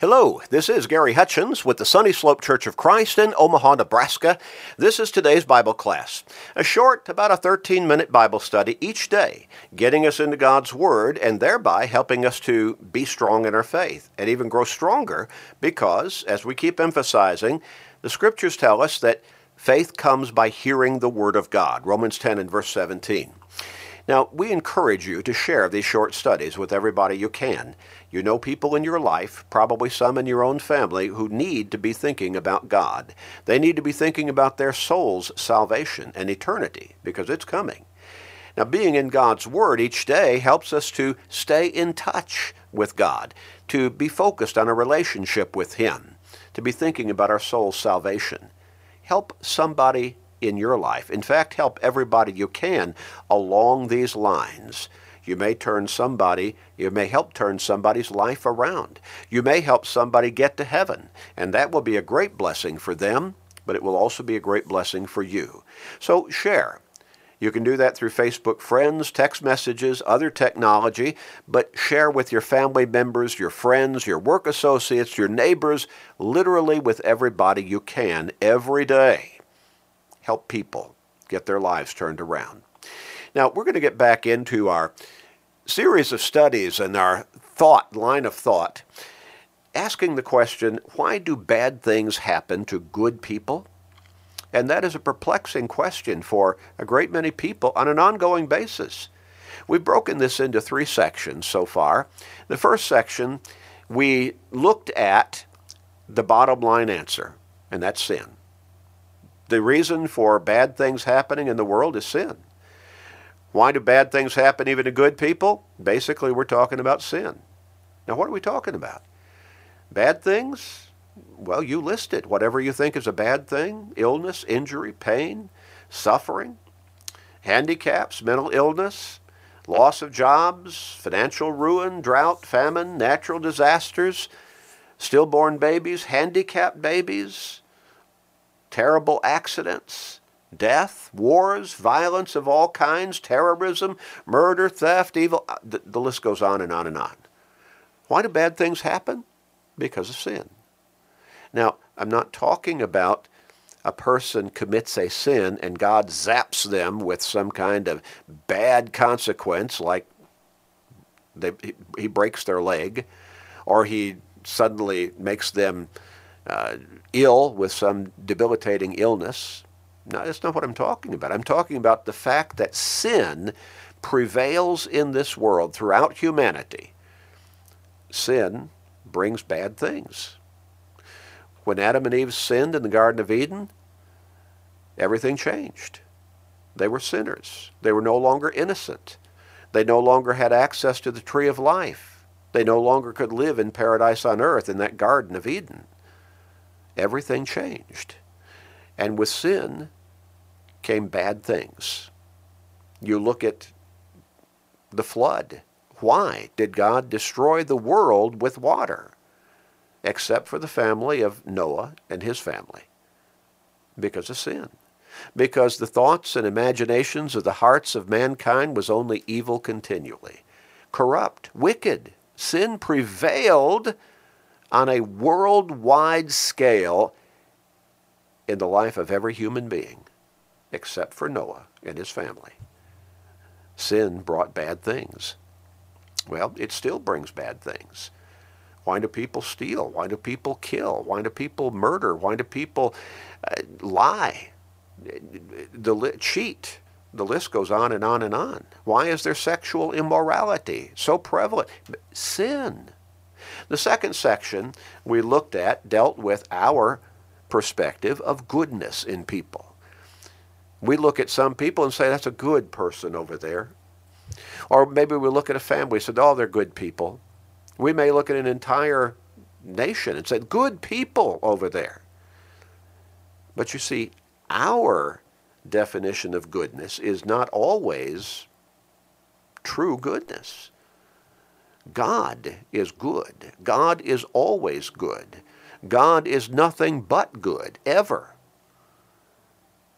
Hello, this is Gary Hutchins with the Sunny Slope Church of Christ in Omaha, Nebraska. This is today's Bible class, a short, about a 13 minute Bible study each day, getting us into God's Word and thereby helping us to be strong in our faith and even grow stronger because, as we keep emphasizing, the Scriptures tell us that faith comes by hearing the Word of God. Romans 10 and verse 17. Now, we encourage you to share these short studies with everybody you can. You know people in your life, probably some in your own family, who need to be thinking about God. They need to be thinking about their soul's salvation and eternity because it's coming. Now, being in God's Word each day helps us to stay in touch with God, to be focused on a relationship with Him, to be thinking about our soul's salvation. Help somebody in your life. In fact, help everybody you can along these lines. You may turn somebody, you may help turn somebody's life around. You may help somebody get to heaven, and that will be a great blessing for them, but it will also be a great blessing for you. So share. You can do that through Facebook friends, text messages, other technology, but share with your family members, your friends, your work associates, your neighbors, literally with everybody you can every day help people get their lives turned around. Now, we're going to get back into our series of studies and our thought, line of thought, asking the question why do bad things happen to good people? And that is a perplexing question for a great many people on an ongoing basis. We've broken this into three sections so far. The first section, we looked at the bottom line answer, and that's sin. The reason for bad things happening in the world is sin. Why do bad things happen even to good people? Basically, we're talking about sin. Now, what are we talking about? Bad things? Well, you list it. Whatever you think is a bad thing illness, injury, pain, suffering, handicaps, mental illness, loss of jobs, financial ruin, drought, famine, natural disasters, stillborn babies, handicapped babies, terrible accidents, death, wars, violence of all kinds, terrorism, murder, theft, evil. Uh, the, the, list goes on and on and on. Why do bad things happen? Because of sin. Now, I'm not talking about a person commits a sin and God zaps them with some kind of bad consequence, like they, he breaks their leg, or he suddenly makes them uh, ill with some debilitating illness. No, that's not what I'm talking about. I'm talking about the fact that sin prevails in this world throughout humanity. Sin brings bad things. When Adam and Eve sinned in the Garden of Eden, everything changed. They were sinners. They were no longer innocent. They no longer had access to the tree of life. They no longer could live in paradise on earth in that Garden of Eden everything changed. And with sin came bad things. You look at the flood. Why did God destroy the world with water? Except for the family of Noah and his family. Because of sin. Because the thoughts and imaginations of the hearts of mankind was only evil continually. Corrupt, wicked. Sin prevailed on a worldwide scale in the life of every human being, except for Noah and his family. Sin brought bad things. Well, it still brings bad things. Why do people steal? Why do people kill? Why do people murder? Why do people uh, lie? The, cheat? The list goes on and on and on. Why is there sexual immorality so prevalent? Sin. The second section we looked at dealt with our perspective of goodness in people. We look at some people and say, that's a good person over there. Or maybe we look at a family and say, oh, they're good people. We may look at an entire nation and say, good people over there. But you see, our definition of goodness is not always true goodness. God is good. God is always good. God is nothing but good, ever.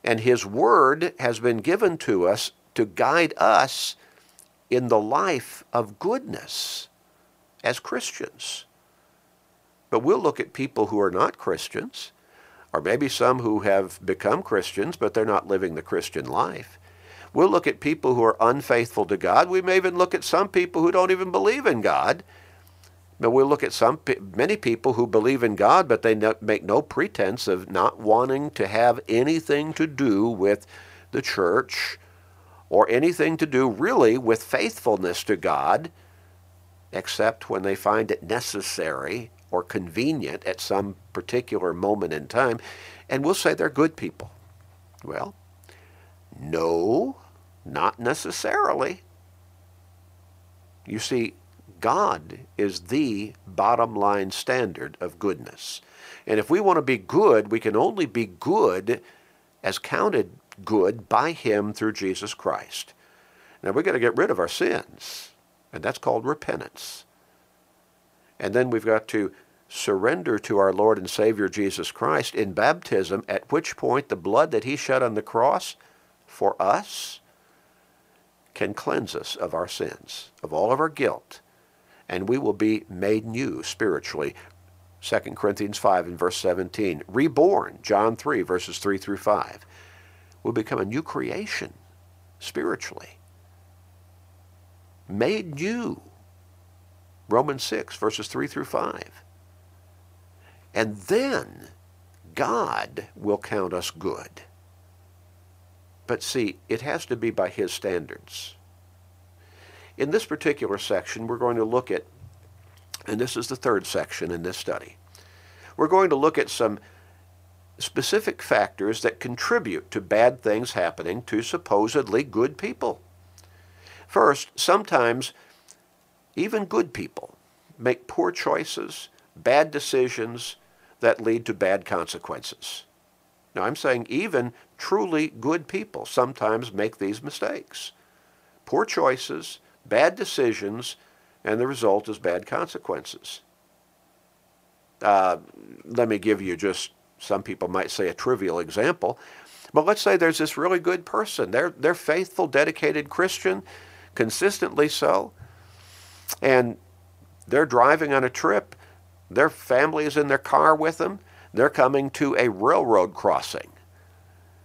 And His Word has been given to us to guide us in the life of goodness as Christians. But we'll look at people who are not Christians, or maybe some who have become Christians, but they're not living the Christian life. We'll look at people who are unfaithful to God. We may even look at some people who don't even believe in God. But we'll look at some many people who believe in God, but they make no pretense of not wanting to have anything to do with the church or anything to do really with faithfulness to God, except when they find it necessary or convenient at some particular moment in time. And we'll say they're good people. Well, no, not necessarily. You see, God is the bottom line standard of goodness. And if we want to be good, we can only be good as counted good by Him through Jesus Christ. Now we've got to get rid of our sins, and that's called repentance. And then we've got to surrender to our Lord and Savior Jesus Christ in baptism, at which point the blood that He shed on the cross for us can cleanse us of our sins, of all of our guilt, and we will be made new spiritually. 2 Corinthians 5 and verse 17. Reborn, John 3, verses 3 through 5. We'll become a new creation spiritually. Made new. Romans 6, verses 3 through 5. And then God will count us good. But see, it has to be by His standards. In this particular section, we're going to look at, and this is the third section in this study, we're going to look at some specific factors that contribute to bad things happening to supposedly good people. First, sometimes even good people make poor choices, bad decisions that lead to bad consequences. Now, I'm saying even truly good people sometimes make these mistakes. Poor choices, bad decisions, and the result is bad consequences. Uh, let me give you just, some people might say, a trivial example. But let's say there's this really good person. They're, they're faithful, dedicated Christian, consistently so. And they're driving on a trip. Their family is in their car with them. They're coming to a railroad crossing.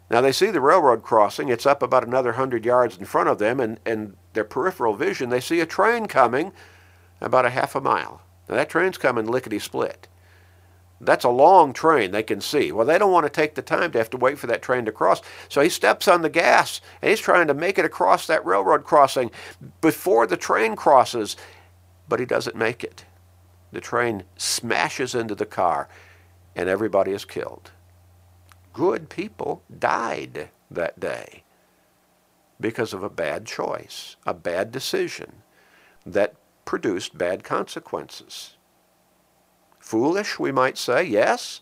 Now they see the railroad crossing. It's up about another hundred yards in front of them, and, and their peripheral vision, they see a train coming about a half a mile. Now that train's coming lickety split. That's a long train they can see. Well, they don't want to take the time to have to wait for that train to cross. So he steps on the gas and he's trying to make it across that railroad crossing before the train crosses, but he doesn't make it. The train smashes into the car and everybody is killed. Good people died that day because of a bad choice, a bad decision that produced bad consequences. Foolish, we might say, yes.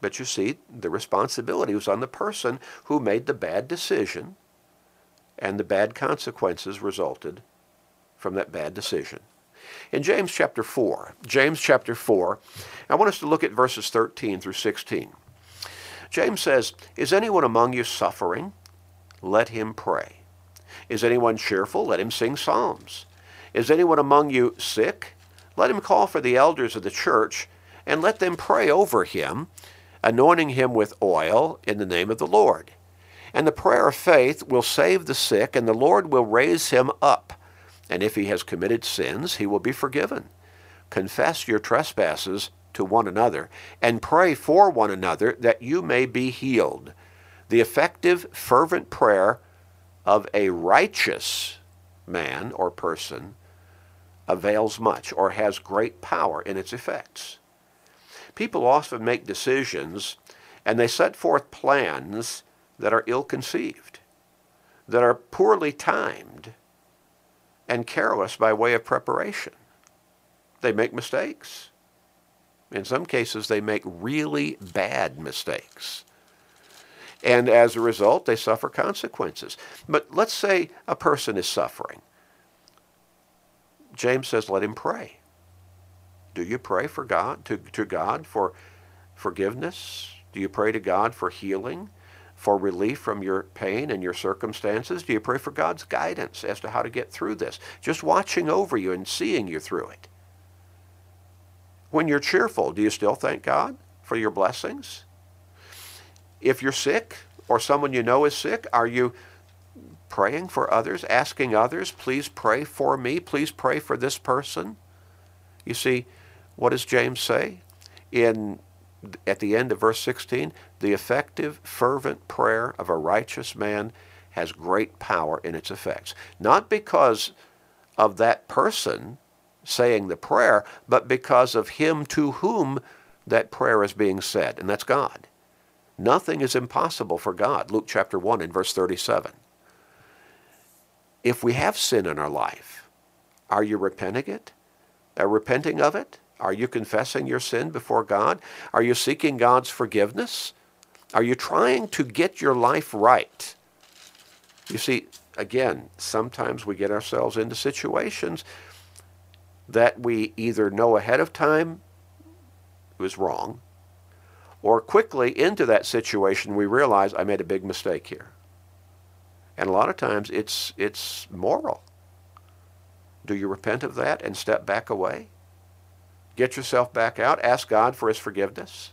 But you see, the responsibility was on the person who made the bad decision, and the bad consequences resulted from that bad decision. In James chapter 4, James chapter 4, I want us to look at verses 13 through 16. James says, Is anyone among you suffering? let him pray. Is anyone cheerful? Let him sing psalms. Is anyone among you sick? Let him call for the elders of the church and let them pray over him, anointing him with oil in the name of the Lord. And the prayer of faith will save the sick, and the Lord will raise him up. And if he has committed sins, he will be forgiven. Confess your trespasses to one another, and pray for one another that you may be healed. The effective, fervent prayer of a righteous man or person avails much or has great power in its effects. People often make decisions and they set forth plans that are ill conceived, that are poorly timed, and careless by way of preparation. They make mistakes. In some cases, they make really bad mistakes. And as a result, they suffer consequences. But let's say a person is suffering. James says, let him pray. Do you pray for God, to, to God for forgiveness? Do you pray to God for healing, for relief from your pain and your circumstances? Do you pray for God's guidance as to how to get through this? Just watching over you and seeing you through it. When you're cheerful, do you still thank God for your blessings? If you're sick or someone you know is sick, are you praying for others, asking others, please pray for me, please pray for this person? You see, what does James say? In at the end of verse 16, the effective, fervent prayer of a righteous man has great power in its effects. Not because of that person saying the prayer, but because of him to whom that prayer is being said, and that's God. Nothing is impossible for God. Luke chapter 1 and verse 37. If we have sin in our life, are you repenting it? Are repenting of it? Are you confessing your sin before God? Are you seeking God's forgiveness? Are you trying to get your life right? You see, again, sometimes we get ourselves into situations that we either know ahead of time was wrong, or quickly into that situation we realize I made a big mistake here. And a lot of times it's it's moral. Do you repent of that and step back away? Get yourself back out, ask God for his forgiveness.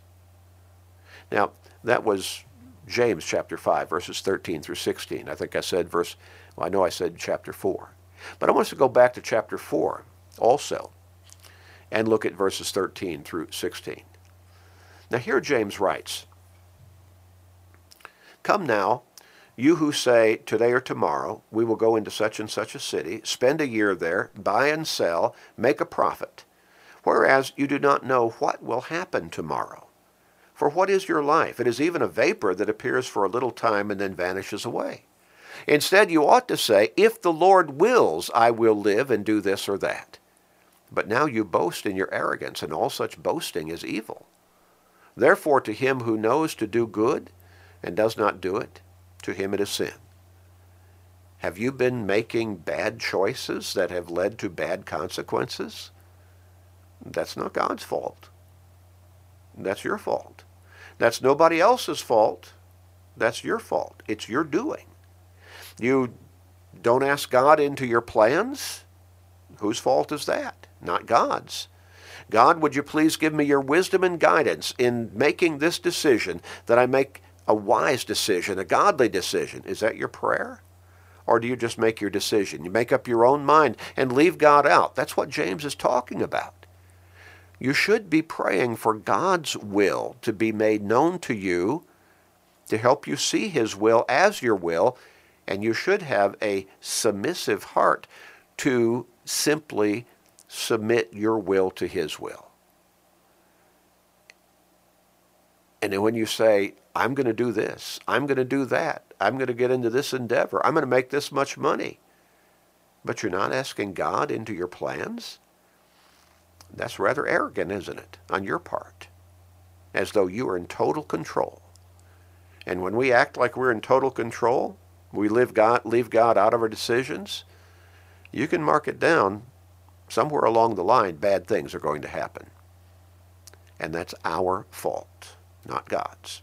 Now, that was James chapter 5, verses 13 through 16. I think I said verse, well, I know I said chapter 4. But I want us to go back to chapter 4 also and look at verses 13 through 16. Now, here James writes Come now, you who say, Today or tomorrow, we will go into such and such a city, spend a year there, buy and sell, make a profit, whereas you do not know what will happen tomorrow. For what is your life? It is even a vapor that appears for a little time and then vanishes away. Instead, you ought to say, If the Lord wills, I will live and do this or that. But now you boast in your arrogance, and all such boasting is evil. Therefore, to him who knows to do good and does not do it, to him it is sin. Have you been making bad choices that have led to bad consequences? That's not God's fault. That's your fault. That's nobody else's fault. That's your fault. It's your doing. You don't ask God into your plans? Whose fault is that? Not God's. God, would you please give me your wisdom and guidance in making this decision that I make a wise decision, a godly decision? Is that your prayer? Or do you just make your decision? You make up your own mind and leave God out. That's what James is talking about. You should be praying for God's will to be made known to you, to help you see His will as your will, and you should have a submissive heart to simply submit your will to His will. And then when you say, I'm going to do this, I'm going to do that, I'm going to get into this endeavor, I'm going to make this much money, but you're not asking God into your plans, that's rather arrogant, isn't it, on your part? As though you are in total control. And when we act like we're in total control, we leave God, leave God out of our decisions, you can mark it down somewhere along the line, bad things are going to happen. And that's our fault, not God's.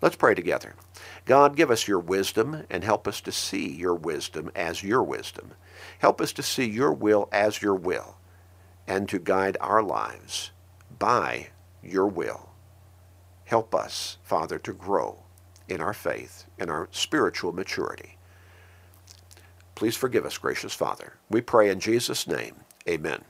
Let's pray together. God, give us your wisdom and help us to see your wisdom as your wisdom. Help us to see your will as your will and to guide our lives by your will. Help us, Father, to grow in our faith and our spiritual maturity. Please forgive us, gracious Father. We pray in Jesus' name. Amen.